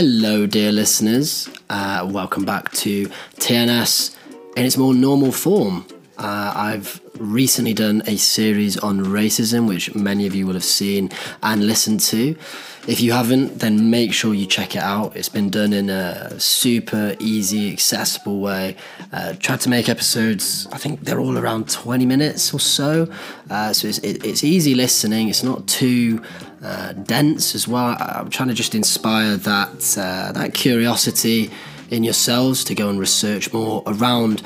Hello, dear listeners. Uh, welcome back to TNS in its more normal form. Uh, I've recently done a series on racism, which many of you will have seen and listened to. If you haven't, then make sure you check it out. It's been done in a super easy, accessible way. Uh, tried to make episodes, I think they're all around 20 minutes or so. Uh, so it's, it, it's easy listening, it's not too uh, dense as well. I'm trying to just inspire that, uh, that curiosity in yourselves to go and research more around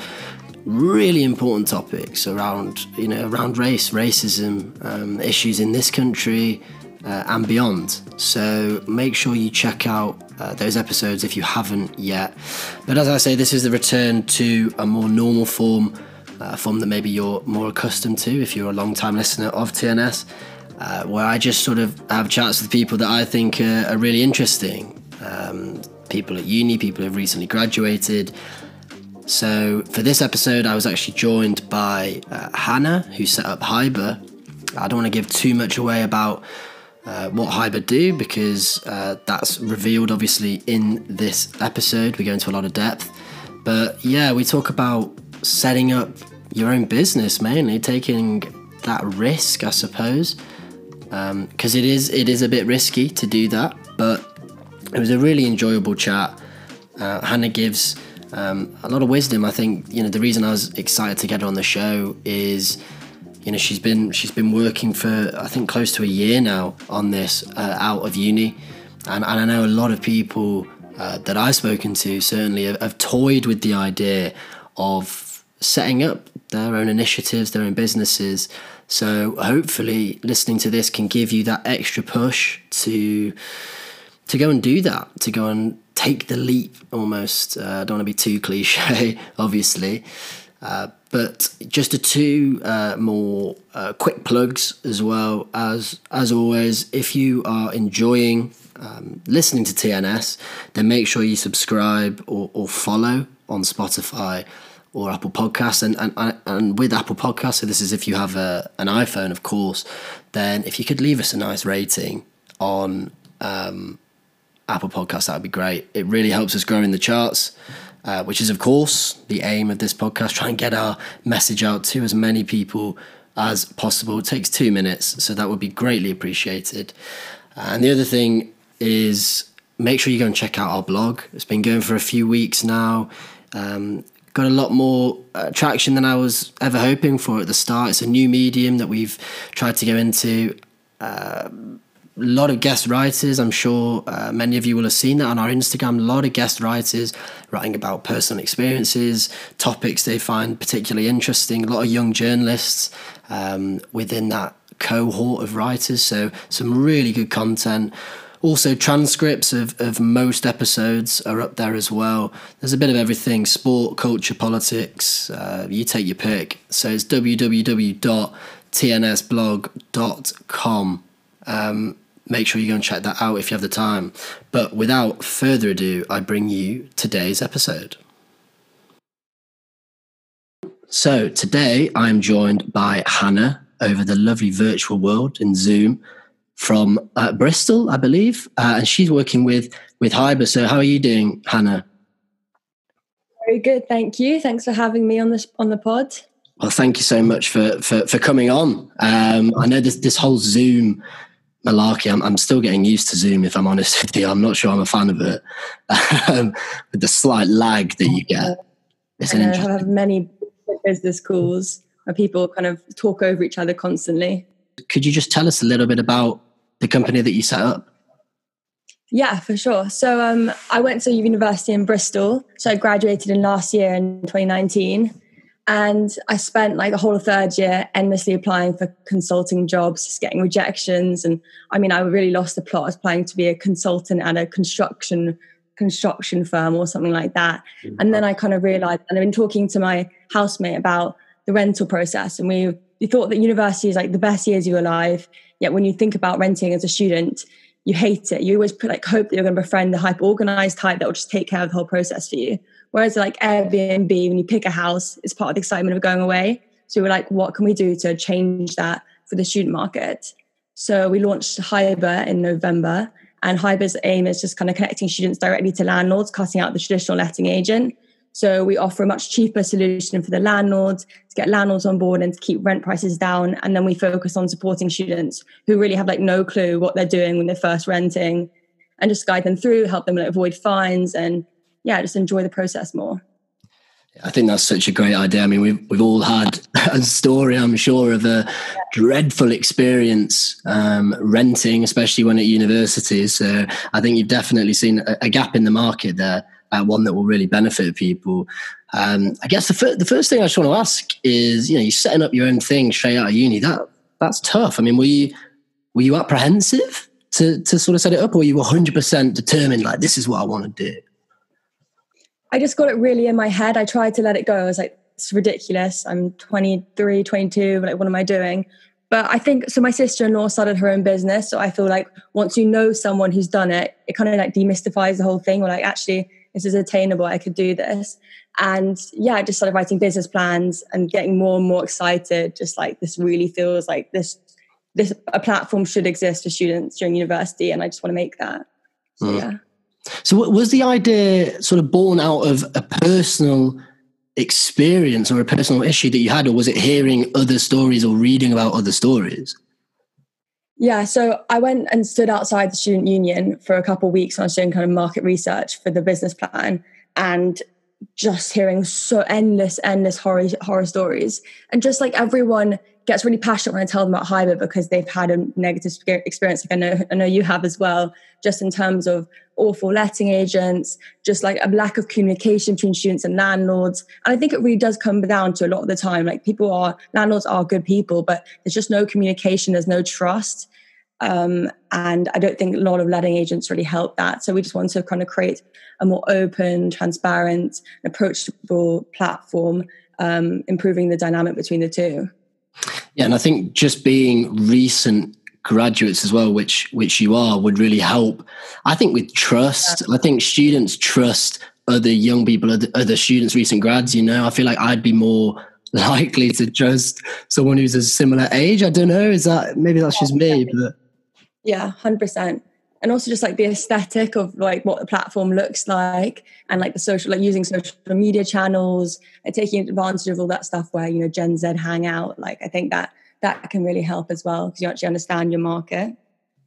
really important topics around you know around race racism um, issues in this country uh, and beyond. So make sure you check out uh, those episodes if you haven't yet. But as I say, this is the return to a more normal form, uh, a form that maybe you're more accustomed to if you're a long time listener of TNS, uh, where I just sort of have chats with people that I think are, are really interesting. Um, people at uni, people who've recently graduated. So for this episode, I was actually joined by uh, Hannah, who set up HYBR. I don't want to give too much away about uh, what HYBR do because uh, that's revealed obviously in this episode. We go into a lot of depth, but yeah, we talk about setting up your own business mainly, taking that risk, I suppose, because um, it is it is a bit risky to do that. But it was a really enjoyable chat. Uh, Hannah gives um, a lot of wisdom. I think you know the reason I was excited to get her on the show is you know she's been she's been working for I think close to a year now on this uh, out of uni, and, and I know a lot of people uh, that I've spoken to certainly have, have, toyed with the idea of setting up their own initiatives, their own businesses. So hopefully, listening to this can give you that extra push to to go and do that, to go and take the leap. Almost, uh, I don't want to be too cliche, obviously. Uh, but just a two uh, more uh, quick plugs as well as as always. If you are enjoying um, listening to TNS, then make sure you subscribe or, or follow on Spotify or Apple Podcasts. And, and, and with Apple Podcasts, so this is if you have a, an iPhone, of course, then if you could leave us a nice rating on um, Apple Podcasts, that would be great. It really helps us grow in the charts uh, which is, of course, the aim of this podcast. Try and get our message out to as many people as possible. It takes two minutes, so that would be greatly appreciated. And the other thing is make sure you go and check out our blog. It's been going for a few weeks now. Um, got a lot more uh, traction than I was ever hoping for at the start. It's a new medium that we've tried to go into. Uh, a lot of guest writers. I'm sure uh, many of you will have seen that on our Instagram. A lot of guest writers writing about personal experiences, topics they find particularly interesting. A lot of young journalists um, within that cohort of writers. So, some really good content. Also, transcripts of, of most episodes are up there as well. There's a bit of everything sport, culture, politics. Uh, you take your pick. So, it's www.tnsblog.com. Um, make sure you go and check that out if you have the time. But without further ado, I bring you today's episode. So today I'm joined by Hannah over the lovely virtual world in Zoom from uh, Bristol, I believe, uh, and she's working with with HYBR. So how are you doing, Hannah? Very good, thank you. Thanks for having me on this on the pod. Well, thank you so much for for, for coming on. Um, I know this this whole Zoom malarkey. I'm, I'm still getting used to Zoom, if I'm honest with you. I'm not sure I'm a fan of it. Um, with the slight lag that you get. It's I know, I have many business calls where people kind of talk over each other constantly. Could you just tell us a little bit about the company that you set up? Yeah, for sure. So um, I went to university in Bristol. So I graduated in last year in 2019. And I spent like the whole third year endlessly applying for consulting jobs, just getting rejections. And I mean, I really lost the plot. I was planning to be a consultant at a construction construction firm or something like that. Mm-hmm. And then I kind of realized, and I've been talking to my housemate about the rental process, and we we thought that university is like the best years of your life. Yet when you think about renting as a student, you hate it. You always put like hope that you're going to befriend the hyper organized type that will just take care of the whole process for you. Whereas like Airbnb, when you pick a house, it's part of the excitement of going away. So we were like, what can we do to change that for the student market? So we launched HYBR in November And HYBR's aim is just kind of connecting students directly to landlords, cutting out the traditional letting agent. So we offer a much cheaper solution for the landlords to get landlords on board and to keep rent prices down. And then we focus on supporting students who really have like no clue what they're doing when they're first renting and just guide them through, help them avoid fines and yeah, just enjoy the process more. I think that's such a great idea. I mean, we've we've all had a story, I'm sure, of a dreadful experience um, renting, especially when at university. So I think you've definitely seen a, a gap in the market there, uh, one that will really benefit people. Um, I guess the fir- the first thing I just want to ask is, you know, you're setting up your own thing straight out of uni. That that's tough. I mean, were you were you apprehensive to to sort of set it up, or were you 100 percent determined, like this is what I want to do? I just got it really in my head. I tried to let it go. I was like, it's ridiculous. I'm 23, 22. Like, what am I doing? But I think so. My sister in law started her own business. So I feel like once you know someone who's done it, it kind of like demystifies the whole thing. Or like, actually, this is attainable. I could do this. And yeah, I just started writing business plans and getting more and more excited. Just like this really feels like this, this a platform should exist for students during university. And I just want to make that. So mm. yeah. So, was the idea sort of born out of a personal experience or a personal issue that you had, or was it hearing other stories or reading about other stories? Yeah, so I went and stood outside the student union for a couple of weeks. I was doing kind of market research for the business plan, and just hearing so endless, endless horror horror stories, and just like everyone gets really passionate when I tell them about HYBR because they've had a negative experience. Like I know, I know you have as well, just in terms of awful letting agents, just like a lack of communication between students and landlords. And I think it really does come down to a lot of the time, like people are, landlords are good people, but there's just no communication, there's no trust. Um, and I don't think a lot of letting agents really help that. So we just want to kind of create a more open, transparent, approachable platform, um, improving the dynamic between the two. Yeah, and I think just being recent graduates as well, which which you are, would really help. I think with trust, yeah. I think students trust other young people, other, other students, recent grads. You know, I feel like I'd be more likely to trust someone who's a similar age. I don't know. Is that maybe that's just me? But yeah, hundred percent. And also just like the aesthetic of like what the platform looks like and like the social like using social media channels and taking advantage of all that stuff where you know gen z hang out like i think that that can really help as well because you actually understand your market.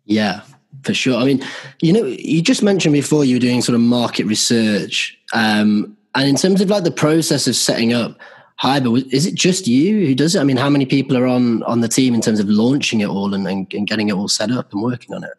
Yeah for sure. I mean you know you just mentioned before you were doing sort of market research um, and in terms of like the process of setting up HYBR, is it just you who does it? I mean, how many people are on on the team in terms of launching it all and, and, and getting it all set up and working on it?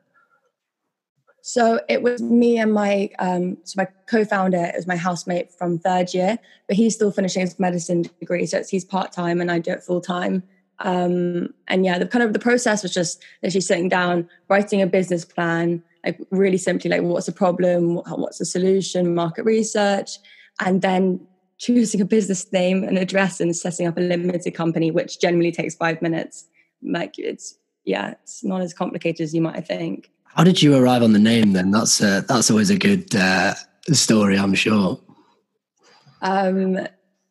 So it was me and my um, so my co-founder is my housemate from third year, but he's still finishing his medicine degree, so it's he's part time and I do it full time. Um, and yeah, the kind of the process was just literally sitting down, writing a business plan, like really simply like what's the problem, what's the solution, market research, and then choosing a business name and address and setting up a limited company, which generally takes five minutes. Like it's yeah, it's not as complicated as you might think. How did you arrive on the name then? That's uh, that's always a good uh, story, I'm sure. Um,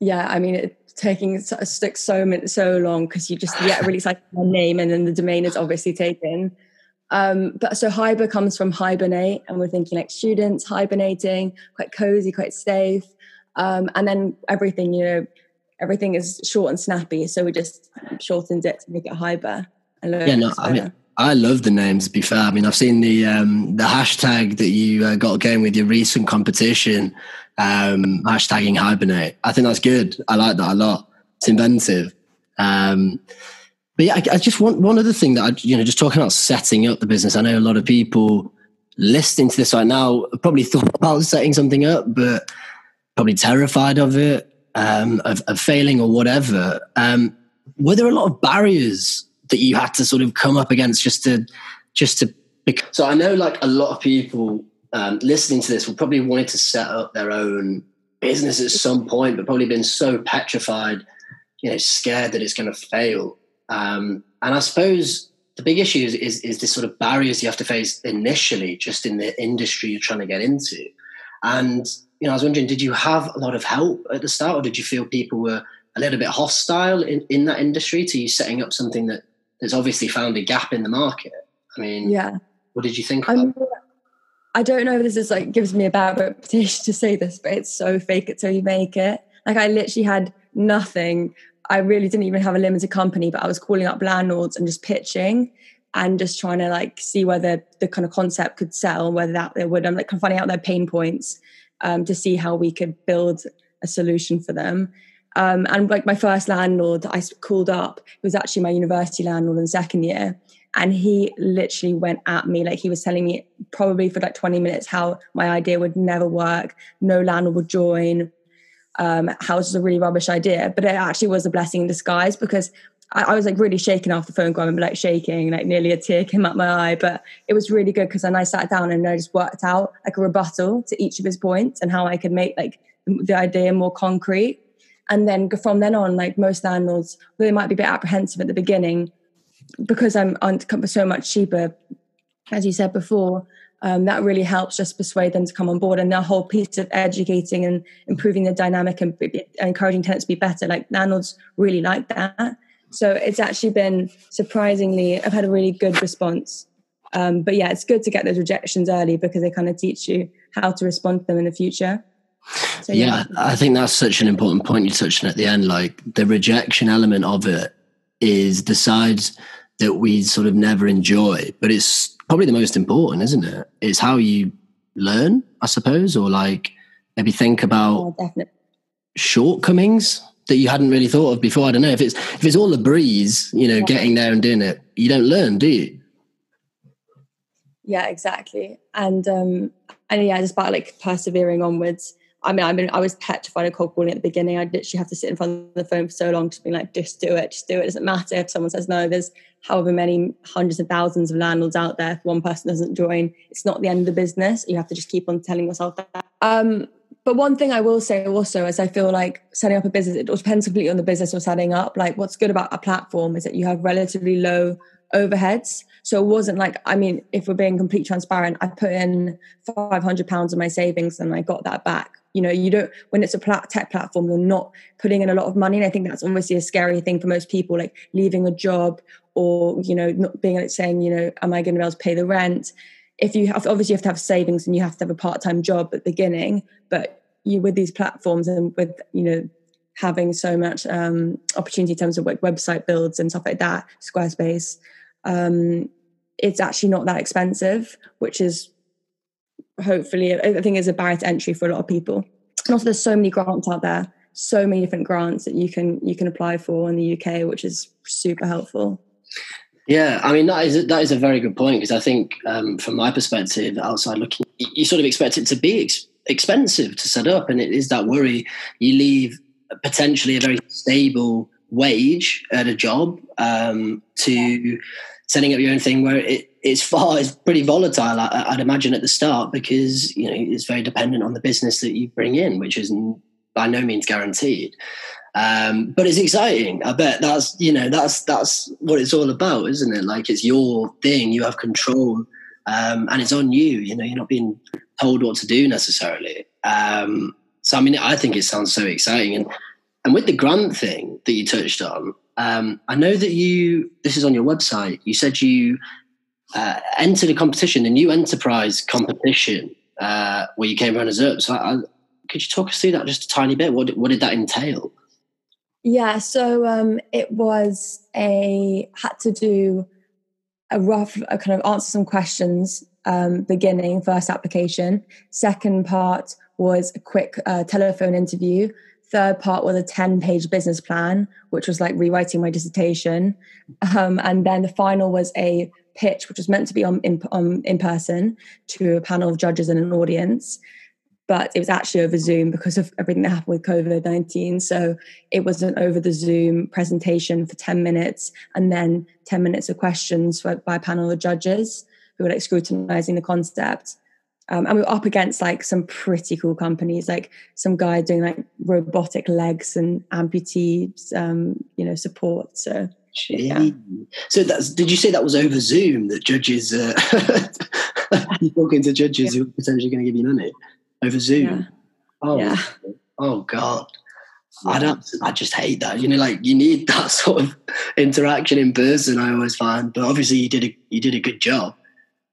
yeah, I mean, it taking sticks so so long because you just get really excited about name and then the domain is obviously taken. Um, but so HYBR comes from hibernate, and we're thinking like students hibernating, quite cozy, quite safe, um, and then everything, you know, everything is short and snappy. So we just shortened it to make it HYBR. yeah, no, I mean, I love the names. To be fair, I mean, I've seen the um, the hashtag that you uh, got going with your recent competition, um, hashtagging hibernate. I think that's good. I like that a lot. It's inventive. Um, but yeah, I, I, just want one other thing that I, you know, just talking about setting up the business. I know a lot of people listening to this right now probably thought about setting something up, but probably terrified of it, um, of, of, failing or whatever. Um, were there a lot of barriers that you had to sort of come up against just to just to so i know like a lot of people um, listening to this will probably wanted to set up their own business at some point but probably been so petrified you know scared that it's going to fail um, and i suppose the big issue is, is, is this sort of barriers you have to face initially just in the industry you're trying to get into and you know i was wondering did you have a lot of help at the start or did you feel people were a little bit hostile in, in that industry to you setting up something that there's obviously found a gap in the market. I mean, yeah. What did you think? I, don't know if this is like gives me a bad reputation to say this, but it's so fake it till you make it. Like I literally had nothing. I really didn't even have a limited company, but I was calling up landlords and just pitching and just trying to like see whether the kind of concept could sell and whether that they would. I'm like finding out their pain points um, to see how we could build a solution for them. Um, and like my first landlord I called up, it was actually my university landlord in second year. And he literally went at me like he was telling me probably for like 20 minutes how my idea would never work, no landlord would join, um, how a really rubbish idea. But it actually was a blessing in disguise because I, I, was like really shaking off the phone call. I remember like shaking, like nearly a tear came out my eye. But it was really good because then I sat down and I just worked out like a rebuttal to each of his points and how I could make like the idea more concrete. And then from then on, like most landlords, they might be a bit apprehensive at the beginning because I'm on so much cheaper, as you said before. Um, that really helps just persuade them to come on board. And the whole piece of educating and improving the dynamic and encouraging tenants to be better, like landlords really like that. So it's actually been surprisingly, I've had a really good response. Um, but yeah, it's good to get those rejections early because they kind of teach you how to respond to them in the future. So, yeah. yeah, I think that's such an important point you touched on at the end. Like the rejection element of it is the sides that we sort of never enjoy, but it's probably the most important, isn't it? It's how you learn, I suppose, or like maybe think about yeah, shortcomings that you hadn't really thought of before. I don't know if it's if it's all a breeze, you know, yeah. getting there and doing it. You don't learn, do you? Yeah, exactly. And um and yeah, just about like persevering onwards. I mean, I mean, I was petrified of cold calling at the beginning. I'd literally have to sit in front of the phone for so long, just being like, just do it, just do it. it doesn't matter if someone says no. There's however many hundreds of thousands of landlords out there. If one person doesn't join, it's not the end of the business. You have to just keep on telling yourself that. Um, but one thing I will say also is I feel like setting up a business, it depends completely on the business you're setting up. Like what's good about a platform is that you have relatively low overheads. So it wasn't like, I mean, if we're being completely transparent, I put in 500 pounds of my savings and I got that back. You know, you don't, when it's a tech platform, you're not putting in a lot of money. And I think that's obviously a scary thing for most people, like leaving a job or, you know, not being saying, you know, am I going to be able to pay the rent? If you have obviously you have to have savings and you have to have a part-time job at the beginning but you with these platforms and with you know having so much um, opportunity in terms of like website builds and stuff like that squarespace um, it's actually not that expensive which is hopefully i think is a barrier to entry for a lot of people. And also there's so many grants out there so many different grants that you can you can apply for in the uk which is super helpful yeah, I mean that is that is a very good point because I think um, from my perspective, outside looking, you sort of expect it to be ex- expensive to set up, and it is that worry. You leave potentially a very stable wage at a job um, to setting up your own thing where it, it's far it's pretty volatile. I, would imagine at the start because you know it's very dependent on the business that you bring in, which is by no means guaranteed. Um, but it's exciting. I bet that's you know that's that's what it's all about, isn't it? Like it's your thing. You have control, um, and it's on you. You know, you're not being told what to do necessarily. Um, so I mean, I think it sounds so exciting, and and with the grant thing that you touched on, um, I know that you. This is on your website. You said you uh, entered a competition, a new enterprise competition, uh, where you came runners up. So I, I, could you talk us through that just a tiny bit? What what did that entail? Yeah, so um, it was a had to do a rough a kind of answer some questions um, beginning first application. Second part was a quick uh, telephone interview. Third part was a ten page business plan, which was like rewriting my dissertation, um, and then the final was a pitch, which was meant to be on in, on in person to a panel of judges and an audience but it was actually over Zoom because of everything that happened with COVID 19. So it was an over the Zoom presentation for 10 minutes and then 10 minutes of questions by a panel of judges who were like scrutinizing the concept. Um, and we were up against like some pretty cool companies, like some guy doing like robotic legs and amputees, um, you know, support. So, yeah. So that's, did you say that was over Zoom that judges, uh, talking to judges yeah. who are potentially going to give you money? Over Zoom. Yeah. Oh, yeah. oh God. I don't. I just hate that. You know, like you need that sort of interaction in person. I always find, but obviously you did a you did a good job.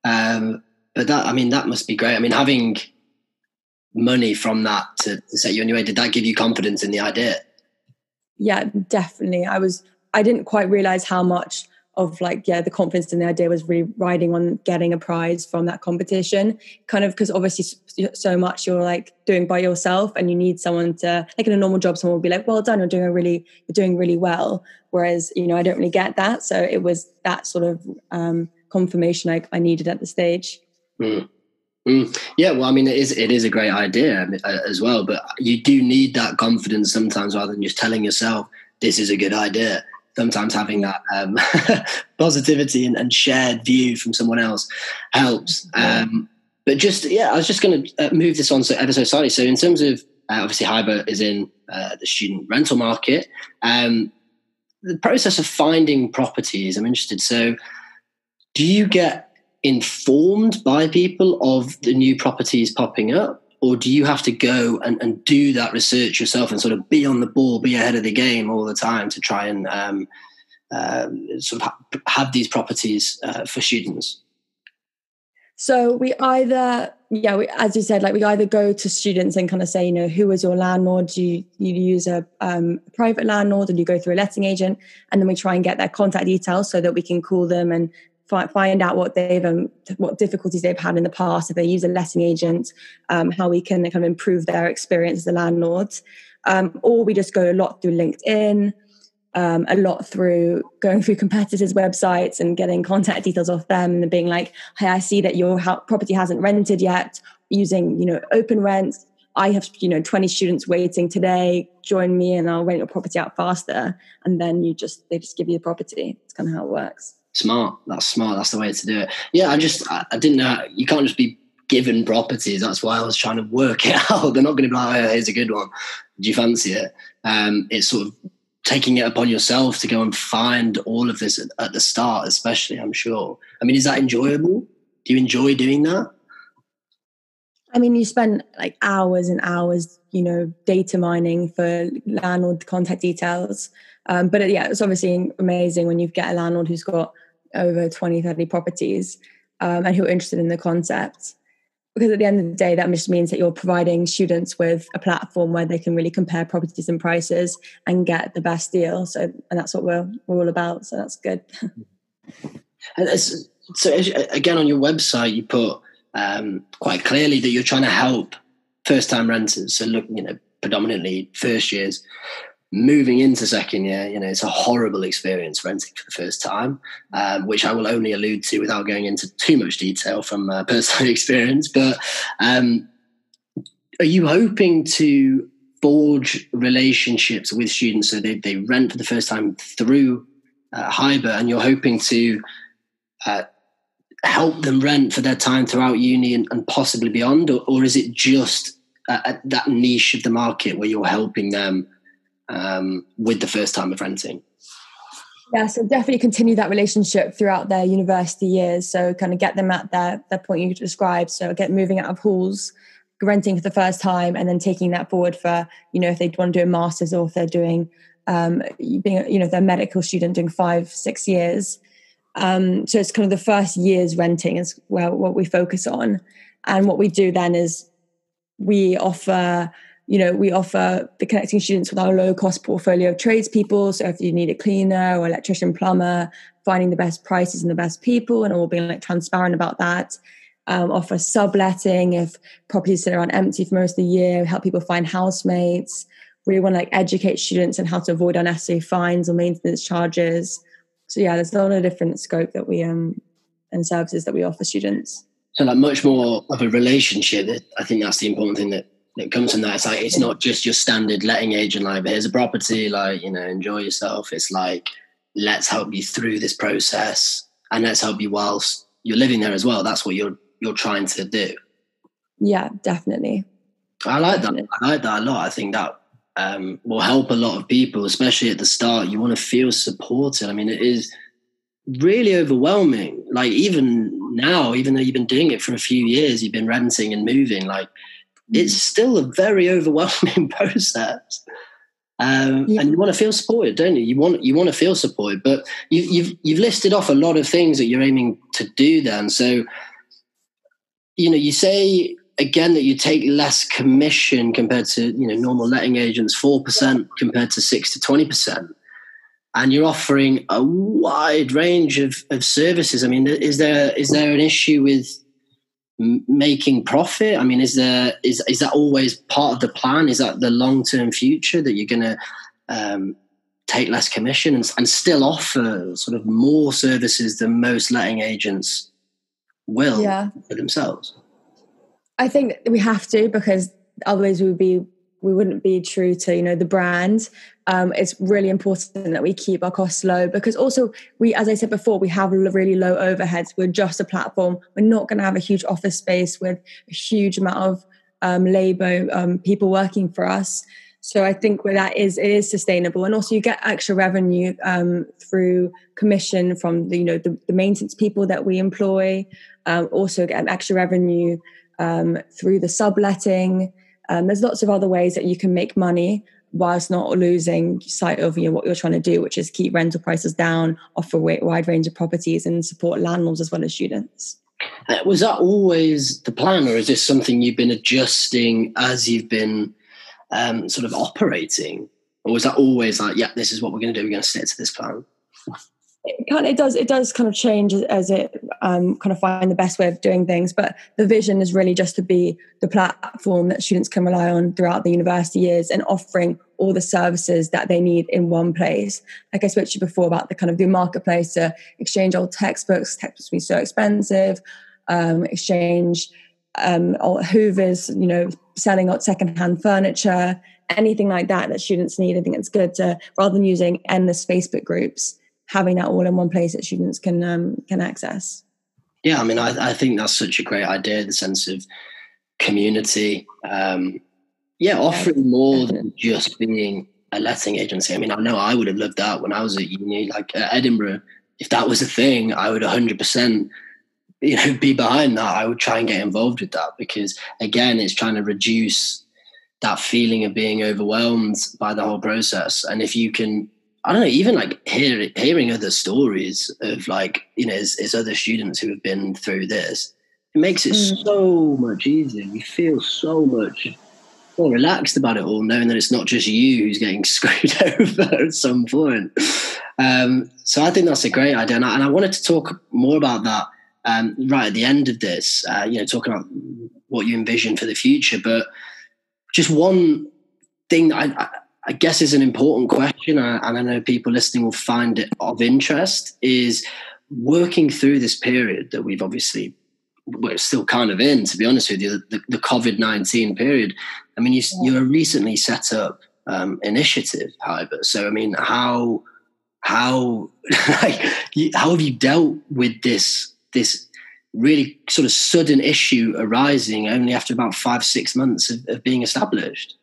Um, but that I mean that must be great. I mean having money from that to, to set you on your way, did that give you confidence in the idea? Yeah, definitely. I was I didn't quite realize how much of like yeah the confidence and the idea was really riding on getting a prize from that competition. Kind of because obviously so much you're like doing by yourself and you need someone to like in a normal job someone will be like well done you're doing a really you're doing really well. Whereas you know i don't really get that. So it was that sort of um confirmation i, I needed at the stage. Mm. Mm. Yeah, well, I mean, it is it is a great idea as well, but you do need that confidence sometimes, rather than just telling yourself this is a good idea sometimes having that um, positivity and, and, shared view from someone else helps. Um, but just yeah, I was just going to uh, move this on so ever so slightly. So in terms of uh, obviously HYBR is in uh, the student rental market. Um, the process of finding properties, I'm interested. So, do you get informed by people of the new properties popping up? Or do you have to go and, and do that research yourself and sort of be on the ball, be ahead of the game all the time to try and um, uh, sort of ha- have these properties uh, for students? So we either, yeah, we, as you said, like we either go to students and kind of say, you know, who is your landlord? Do you, you use a um, private landlord, and you go through a letting agent, and then we try and get their contact details so that we can call them and find out what they've um, what difficulties they've had in the past if they use a letting agent um, how we can kind of improve their experience as a landlord. Um, or we just go a lot through linkedin um, a lot through going through competitors websites and getting contact details off them and being like hey i see that your property hasn't rented yet using you know OpenRent. I have you know 20 students waiting today. Join me and i'll rent your property out faster. And then you just they just give you the property. It's kind of how it works Smart. That's smart. That's the way to do it. Yeah, I just I, I didn't know you can't just be given properties. That's why I was trying to work it out. They're not going to be like, oh, here's a good one. Do you fancy it? Um, it's sort of taking it upon yourself to go and find all of this at, at the start, especially. I'm sure. I mean, is that enjoyable? Do you enjoy doing that? I mean, you spend like hours and hours, you know, data mining for landlord contact details. Um, but yeah, it's obviously amazing when you get a landlord who's got over 20, 30 properties um, and who are interested in the concept. Because at the end of the day, that just means that you're providing students with a platform where they can really compare properties and prices and get the best deal. So, and that's what we're, we're all about. So that's good. so again, on your website, you put um, quite clearly that you're trying to help first-time renters. So look, you know, predominantly first years moving into second year, you know, it's a horrible experience renting for the first time, um, which I will only allude to without going into too much detail from uh, personal experience. But um, are you hoping to forge relationships with students so they, they rent for the first time through uh, HYBR and you're hoping to uh, help them rent for their time throughout uni and, and possibly beyond? Or, or is it just uh, that niche of the market where you're helping them um, with the first time of renting? Yeah, so definitely continue that relationship throughout their university years. So kind of get them at their, their point you described. So get moving out of halls, renting for the first time, and then taking that forward for, you know, if they want to do a master's or if they're doing um, being, you know, they're medical student doing five, six years. Um, so it's kind of the first year's renting is where what we focus on. And what we do then is we offer you know, we offer the connecting students with our low cost portfolio of tradespeople. So if you need a cleaner or electrician, plumber, finding the best prices and the best people, and all being like transparent about that. Um, offer subletting if properties sit around empty for most of the year. Help people find housemates. We want to like educate students on how to avoid unnecessary fines or maintenance charges. So yeah, there's a lot of different scope that we um and services that we offer students. So like much more of a relationship. I think that's the important thing that it comes from that. It's like it's not just your standard letting agent. Like here's a property, like you know, enjoy yourself. It's like let's help you through this process, and let's help you whilst you're living there as well. That's what you're you're trying to do. Yeah, definitely. I like definitely. that. I like that a lot. I think that um, will help a lot of people, especially at the start. You want to feel supported. I mean, it is really overwhelming. Like even now, even though you've been doing it for a few years, you've been renting and moving. Like it's still a very overwhelming process. Um, yeah. And you want to feel supported, don't you? You want you want to feel supported, but you, you've you've listed off a lot of things that you're aiming to do. Then, so you know, you say again that you take less commission compared to you know normal letting agents, four percent compared to six to twenty percent, and you're offering a wide range of, of services. I mean, is there is there an issue with making profit? I mean, is there is is that always part of the plan? Is that the long term future that you're going to um, take less commission and, and still offer sort of more services than most letting agents will yeah. for themselves? I think we have to because otherwise we would be we wouldn't be true to you know the brand. Um, it's really important that we keep our costs low because also we, as I said before, we have really low overheads. We're just a platform. We're not going to have a huge office space with a huge amount of um, labor um, people working for us. So I think where that is, it is sustainable, and also you get extra revenue um, through commission from the you know the, the maintenance people that we employ. Um, also get extra revenue um, through the subletting. Um, there's lots of other ways that you can make money whilst not losing sight of you know, what you're trying to do, which is keep rental prices down, offer a wide range of properties, and support landlords as well as students. Was that always the plan, or is this something you've been adjusting as you've been um, sort of operating? Or was that always like, yeah, this is what we're going to do, we're going to stick to this plan? It kind of, it does it does kind of change as it um, kind of find the best way of doing things but the vision is really just to be the platform that students can rely on throughout the university years and offering all the services that they need in one place. Like i spoke to you before about the kind of the marketplace to exchange old textbooks. Textbooks be so expensive. Um, exchange um, hoovers you know selling out secondhand furniture anything like that that students need. I think it's good to rather than using endless facebook groups having that all in one place that students can um, can access. Yeah, I mean, I, I think that's such a great idea. The sense of community. Um, yeah, offering yeah, more definitely. than just being a letting agency. I mean, I know I would have loved that when I was at uni, like at Edinburgh. If that was a thing, I would 100%, you know, be behind that. I would try and get involved with that because, again, it's trying to reduce that feeling of being overwhelmed by the whole process. And if you can I don't know, even like hear, hearing other stories of like, you know, as, as other students who have been through this, it makes it mm. so much easier. You feel so much more relaxed about it all, knowing that it's not just you who's getting screwed over at some point. Um, so I think that's a great idea. And I, and I wanted to talk more about that um, right at the end of this, uh, you know, talking about what you envision for the future. But just one thing I, I I guess is an important question, and I know people listening will find it of interest, is working through this period that we've obviously we're still kind of in, to be honest with you, the, the COVID nineteen period. I mean, you you recently set up um, initiative, however. So, I mean, how how like how have you dealt with this this really sort of sudden issue arising only after about five six months of, of being established?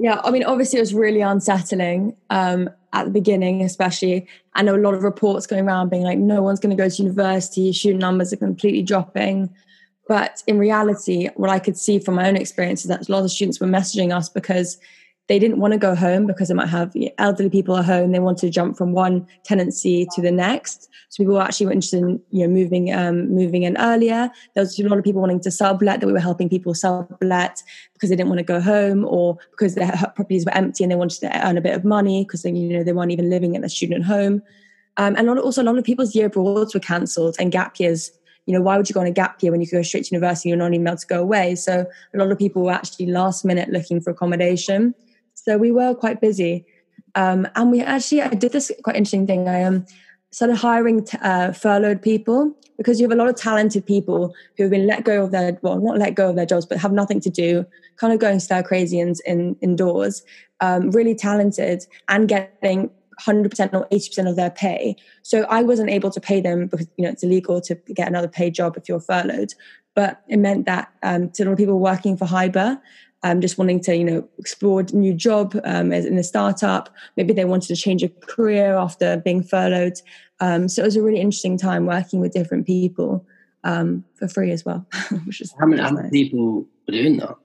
Yeah, I mean, obviously, it was really unsettling um, at the beginning, especially. I know a lot of reports going around being like, no one's going to go to university, student numbers are completely dropping. But in reality, what I could see from my own experience is that a lot of students were messaging us because they didn't want to go home because they might have elderly people at home. They wanted to jump from one tenancy to the next. So people were actually interested in you know moving um, moving in earlier. There was a lot of people wanting to sublet that we were helping people sublet because they didn't want to go home or because their properties were empty and they wanted to earn a bit of money because they you know they weren't even living in the student home. Um, and also a lot of people's year abroads were cancelled and gap years you know, why would you go on a gap year when you could go straight to university? And you're not even able to go away. So a lot of people were actually last minute looking for accommodation. So we were quite busy. Um, and we actually, I did this quite interesting thing. I um, started hiring t- uh, furloughed people because you have a lot of talented people who have been let go of their, well, not let go of their jobs, but have nothing to do, kind of going stir crazy in, in, indoors, um, really talented and getting 100% or 80% of their pay. So I wasn't able to pay them because, you know, it's illegal to get another paid job if you're furloughed. But it meant that um, to a lot of people working for HYBR, um, just wanting to, you know, explore a new job um, as in a startup. Maybe they wanted to change a career after being furloughed. Um, so it was a really interesting time working with different people um, for free as well. which is how many, how many people were doing that?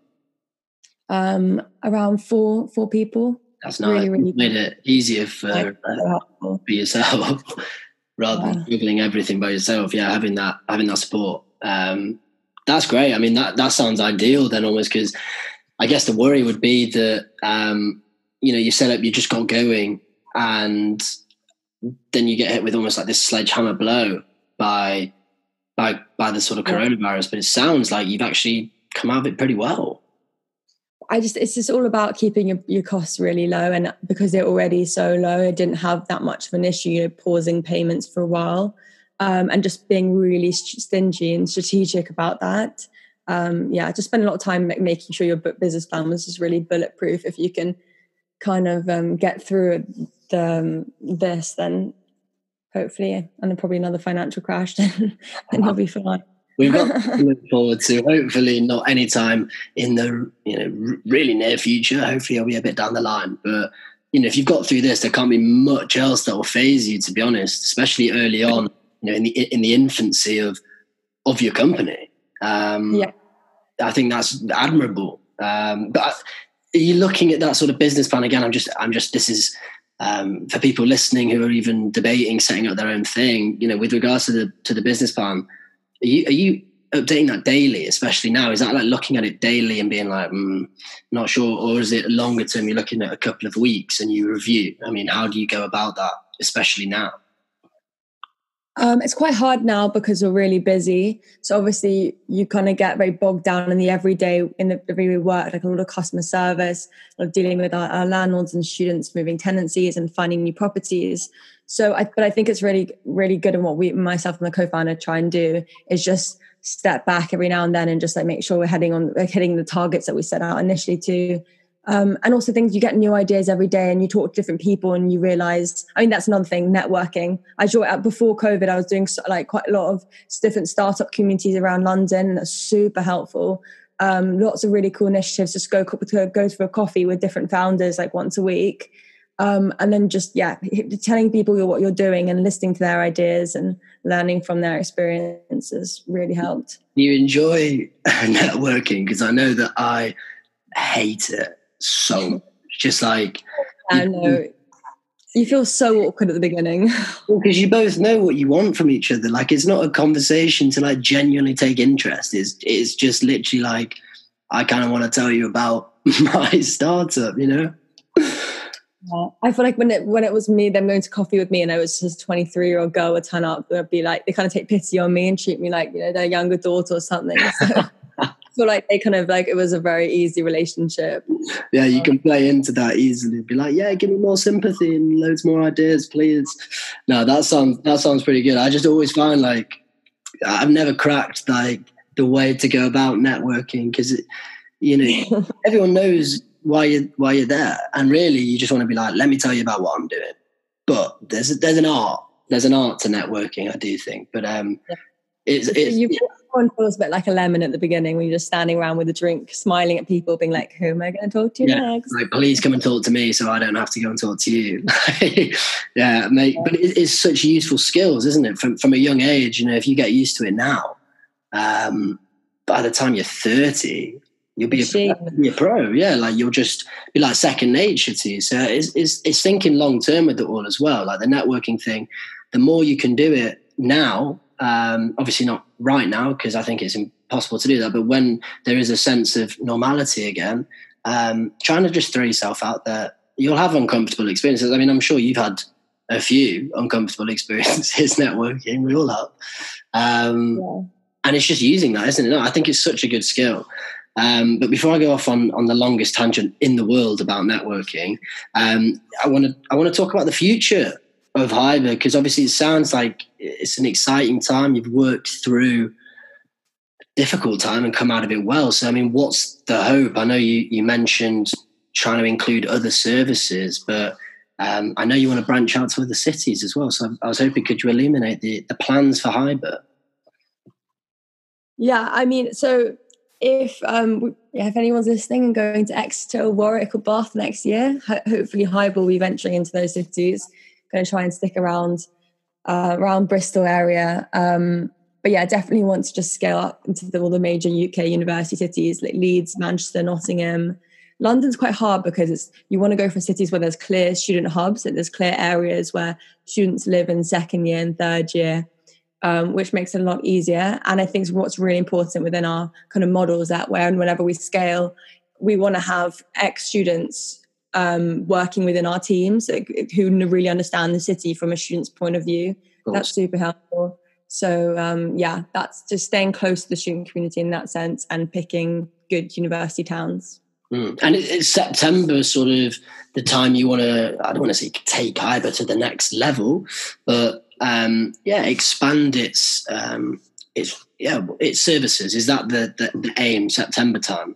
Um, around four four people. That's nice. Really, really made it easier for, uh, for yourself rather yeah. than googling everything by yourself. Yeah, having that having that support. Um, That's great. I mean, that that sounds ideal then, almost because I guess the worry would be that um, you know you set up, you just got going, and then you get hit with almost like this sledgehammer blow by by by the sort of coronavirus. But it sounds like you've actually come out of it pretty well. I just it's just all about keeping your, your costs really low and because they're already so low, I didn't have that much of an issue, you know, pausing payments for a while. Um, and just being really stingy and strategic about that. Um, yeah, just spend a lot of time making sure your business plan was just really bulletproof. If you can kind of um, get through the, um, this, then hopefully, and then probably another financial crash, then, then you'll be fine. We've got to look forward to hopefully not any time in the you know really near future. Hopefully, it'll be a bit down the line. But you know, if you've got through this, there can't be much else that will phase you. To be honest, especially early on, you know, in the in the infancy of of your company. Um, yeah, I think that's admirable. Um, but are you looking at that sort of business plan again? I'm just, I'm just. This is um, for people listening who are even debating setting up their own thing. You know, with regards to the to the business plan are you, are you updating that daily, especially now? Is that like looking at it daily and being like, mm, not sure, or is it longer term? You're looking at a couple of weeks and you review. I mean, how do you go about that, especially now? Um, it's quite hard now because we're really busy. So obviously, you kind of get very bogged down in the everyday in the everyday work, like a lot of customer service, of dealing with our, our landlords and students moving tenancies and finding new properties. So, I, but I think it's really, really good. And what we, myself and my co-founder, try and do is just step back every now and then and just like make sure we're heading on, like hitting the targets that we set out initially to. Um, and also things you get new ideas every day and you talk to different people and you realize i mean that's another thing networking. I joined before covid i was doing like quite a lot of different startup communities around london that's super helpful. Um, lots of really cool initiatives just go go for a coffee with different founders like once a week. Um, and then just yeah telling people what you're doing and listening to their ideas and learning from their experiences really helped. You enjoy networking because i know that i hate it so much just like i know. You feel so awkward at the beginning. Because you both know what you want from each other. Like it's not a conversation to like genuinely take interest. It's it's just literally like i kind of want to tell you about my startup you know? Yeah. I feel like when it when it was me, them going to coffee with me, and I was just a 23 year old girl would turn up, they'd be like, they kind of take pity on me and treat me like you know their younger daughter or something. So feel like they kind of like it was a very easy relationship. Yeah, you can play into that easily. Be like, yeah, give me more sympathy and loads more ideas, please. No, that sounds that sounds pretty good. I just always find like I've never cracked like the way to go about networking because you know everyone knows why you why you're there, and really you just want to be like, let me tell you about what I'm doing. But there's a, there's an art there's an art to networking, I do think. But um, yeah. it's, it's you one feels a bit like a lemon at the beginning when you're just standing around with a drink, smiling at people, being like, "Who am I going to talk to yeah, next?" Like, please come and talk to me, so I don't have to go and talk to you. yeah, mate. But it, it's such useful skills, isn't it? From from a young age, you know, if you get used to it now, um, by the time you're 30, You'll be a, be a, pro, yeah. Like you'll just be like second nature to you. So it's, it's, it's thinking long term with it all as well. Like the networking thing, the more you can do it now, um, obviously not right now because I think it's impossible to do that. But when there is a sense of normality again, um, trying to just throw yourself out there, you'll have uncomfortable experiences. I mean, I'm sure you've had a few uncomfortable experiences networking. We all have. Um, yeah. And it's just using that, isn't it? No, I think it's such a good skill. Um, but before I go off on, on the longest tangent in the world about networking, um, I want to I want to talk about the future of HYBR because obviously it sounds like it's an exciting time. You've worked through a difficult time and come out of it well. So I mean, what's the hope? I know you you mentioned trying to include other services, but um, I know you want to branch out to other cities as well. So I was hoping could you illuminate the the plans for HYBR? Yeah, I mean, so if um, if anyone's listening and going to Exeter, or Warwick, or Bath next year, ho- hopefully HYBR will be venturing into those cities. Going to try and stick around uh, around Bristol area. Um, but yeah, definitely want to just scale up into the, all the major UK university cities like Leeds, Manchester, Nottingham. London's quite hard because it's you want to go for cities where there's clear student hubs, and there's clear areas where students live in second year and third year. um, which makes it a lot easier. And I think what's really important within our kind of models that that and whenever we scale, we want to have ex students um, working within our teams who really understand the city from a student's point of view. That's super helpful. So um, yeah, that's just staying close to the student community in that sense and picking good university towns. Mm. And it's September, sort of the time you want to. I don't want to say take HYBR to the next level, but um, yeah, expand its um, its yeah its services. Is that the, the, the aim? September time.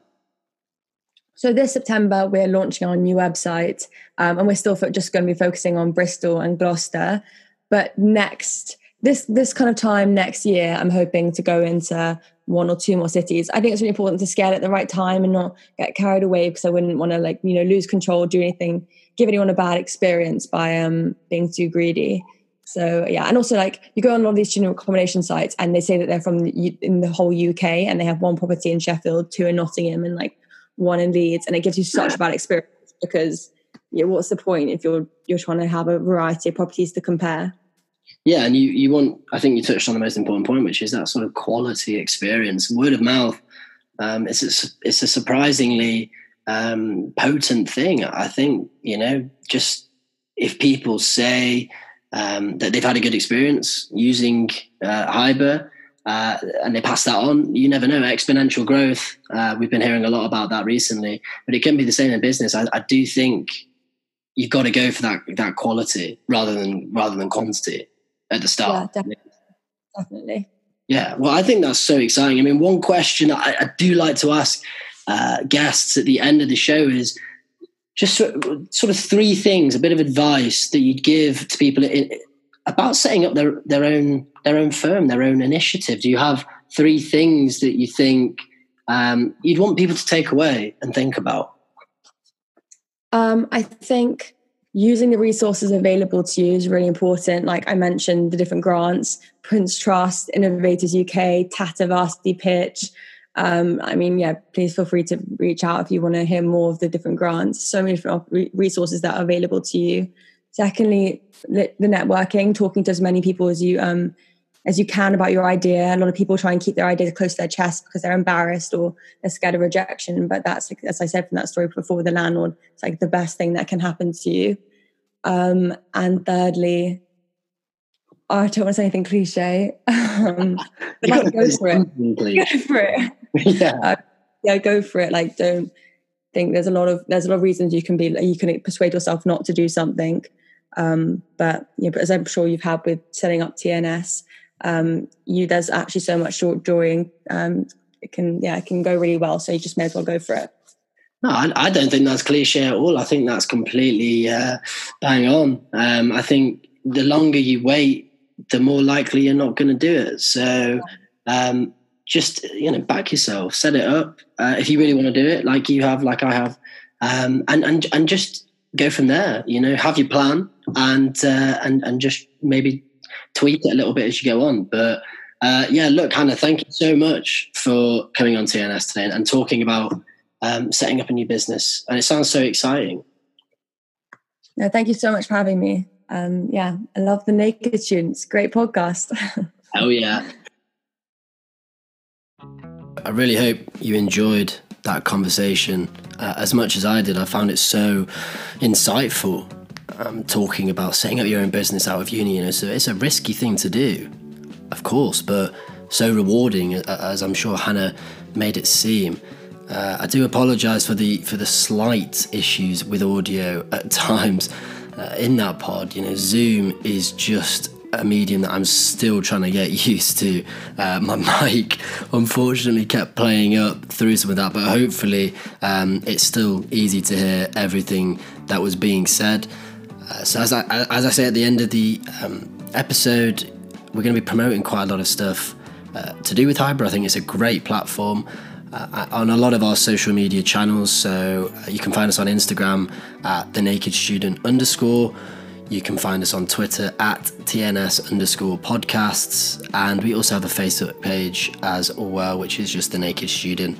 So this September, we're launching our new website, um, and we're still just going to be focusing on Bristol and Gloucester. But next, this this kind of time next year, I'm hoping to go into one or two more cities. I think it's really important to scale at the right time and not get carried away because I wouldn't want to like you know lose control, do anything, give anyone a bad experience by um being too greedy. So yeah, and also like you go on a lot of these student accommodation sites, and they say that they're from the, in the whole UK, and they have one property in Sheffield, two in Nottingham, and like one in Leeds, and it gives you such a bad experience because yeah, what's the point if you're you're trying to have a variety of properties to compare? Yeah, and you you want I think you touched on the most important point, which is that sort of quality experience, word of mouth. Um, it's a, it's a surprisingly um, potent thing. I think you know just if people say um, that they've had a good experience using uh, HYBR, uh, and they pass that on. You never know. Exponential growth. Uh, we've been hearing a lot about that recently, but it can be the same in business. I, I, do think you've got to go for that that quality rather than rather than quantity at the start. Yeah, definitely. definitely. Yeah, well, I think that's so exciting. I mean, one question I, I do like to ask uh, guests at the end of the show is just sort of three things, a bit of advice that you'd give to people in, about setting up their their own their own firm, their own initiative? Do you have three things that you think um, you'd want people to take away and think about? Um, I think using the resources available to you is really important. Like I mentioned, the different grants, Prince Trust, Innovators UK, Tata Varsity Pitch. Um, I mean, yeah, please feel free to reach out if you want to hear more of the different grants. So many different resources that are available to you. Secondly, the, networking, talking to as many people as you um, as you can about your idea. A lot of people try and keep their ideas close to their chest because they're embarrassed or they're scared of rejection. But that's, as I said from that story before with the landlord, it's like the best thing that can happen to you. Um, and thirdly, oh, I don't want to say anything cliche, um, but like, go for it. Go for it. yeah. Uh, yeah, go for it. Like, don't think there's a lot of there's a lot of reasons you can be you can persuade yourself not to do something. Um, but you know, as I'm sure you've had with setting up TNS, um, you there's actually so much joy and um, it can yeah it can go really well. So you just may as well go for it. No, I, I don't think that's cliche at all. I think that's completely uh, bang on. Um, I think the longer you wait, the more likely you're not going to do it. So um, just you know, back yourself, set it up uh, if you really want to do it, like you have, like I have, um, and and and just go from there. You know, have your plan and uh, and and just maybe tweak it a little bit as you go on. But uh, yeah, look, Hannah, thank you so much for coming on TNS today and, and talking about um, setting up a new business. And it sounds so exciting. No, thank you so much for having me. Um, yeah, I love the Naked Students. Great podcast. oh yeah. I really hope you enjoyed that conversation uh, as much as I did. I found it so insightful um, talking about setting up your own business out of uni. You know, so it's a risky thing to do, of course, but so rewarding, as I'm sure Hannah made it seem. Uh, I do apologise for the for the slight issues with audio at times uh, in that pod. You know, Zoom is just a medium that I'm still trying to get used to. Uh, my mic, unfortunately, kept playing up through some of that, but hopefully, um, it's still easy to hear everything that was being said. Uh, so as I as I say at the end of the um, episode, we're going to be promoting quite a lot of stuff uh, to do with HYBR. I think it's a great platform. Uh, on a lot of our social media channels, so uh, you can find us on Instagram at the Naked Student underscore. You can find us on Twitter at TNS underscore podcasts, and we also have a Facebook page as well, which is just the Naked Student.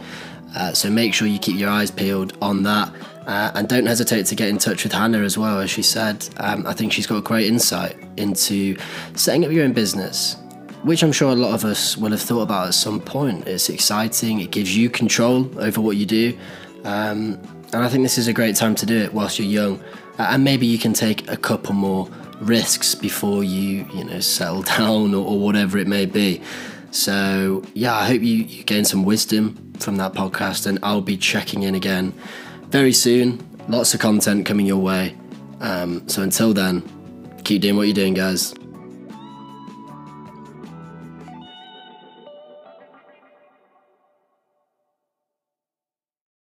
Uh, so make sure you keep your eyes peeled on that. Uh, and don't hesitate to get in touch with Hannah as well. As she said, um, I think she's got a great insight into setting up your own business which I'm sure a lot of us will have thought about at some point. It's exciting. It gives you control over what you do, um, and I think this is a great time to do it whilst you're young. Uh, and maybe you can take a couple more risks before you, you know, settle down or, or whatever it may be. So yeah, I hope you, you gain some wisdom from that podcast, and I'll be checking in again very soon. Lots of content coming your way. Um, so until then, keep doing what you're doing, guys.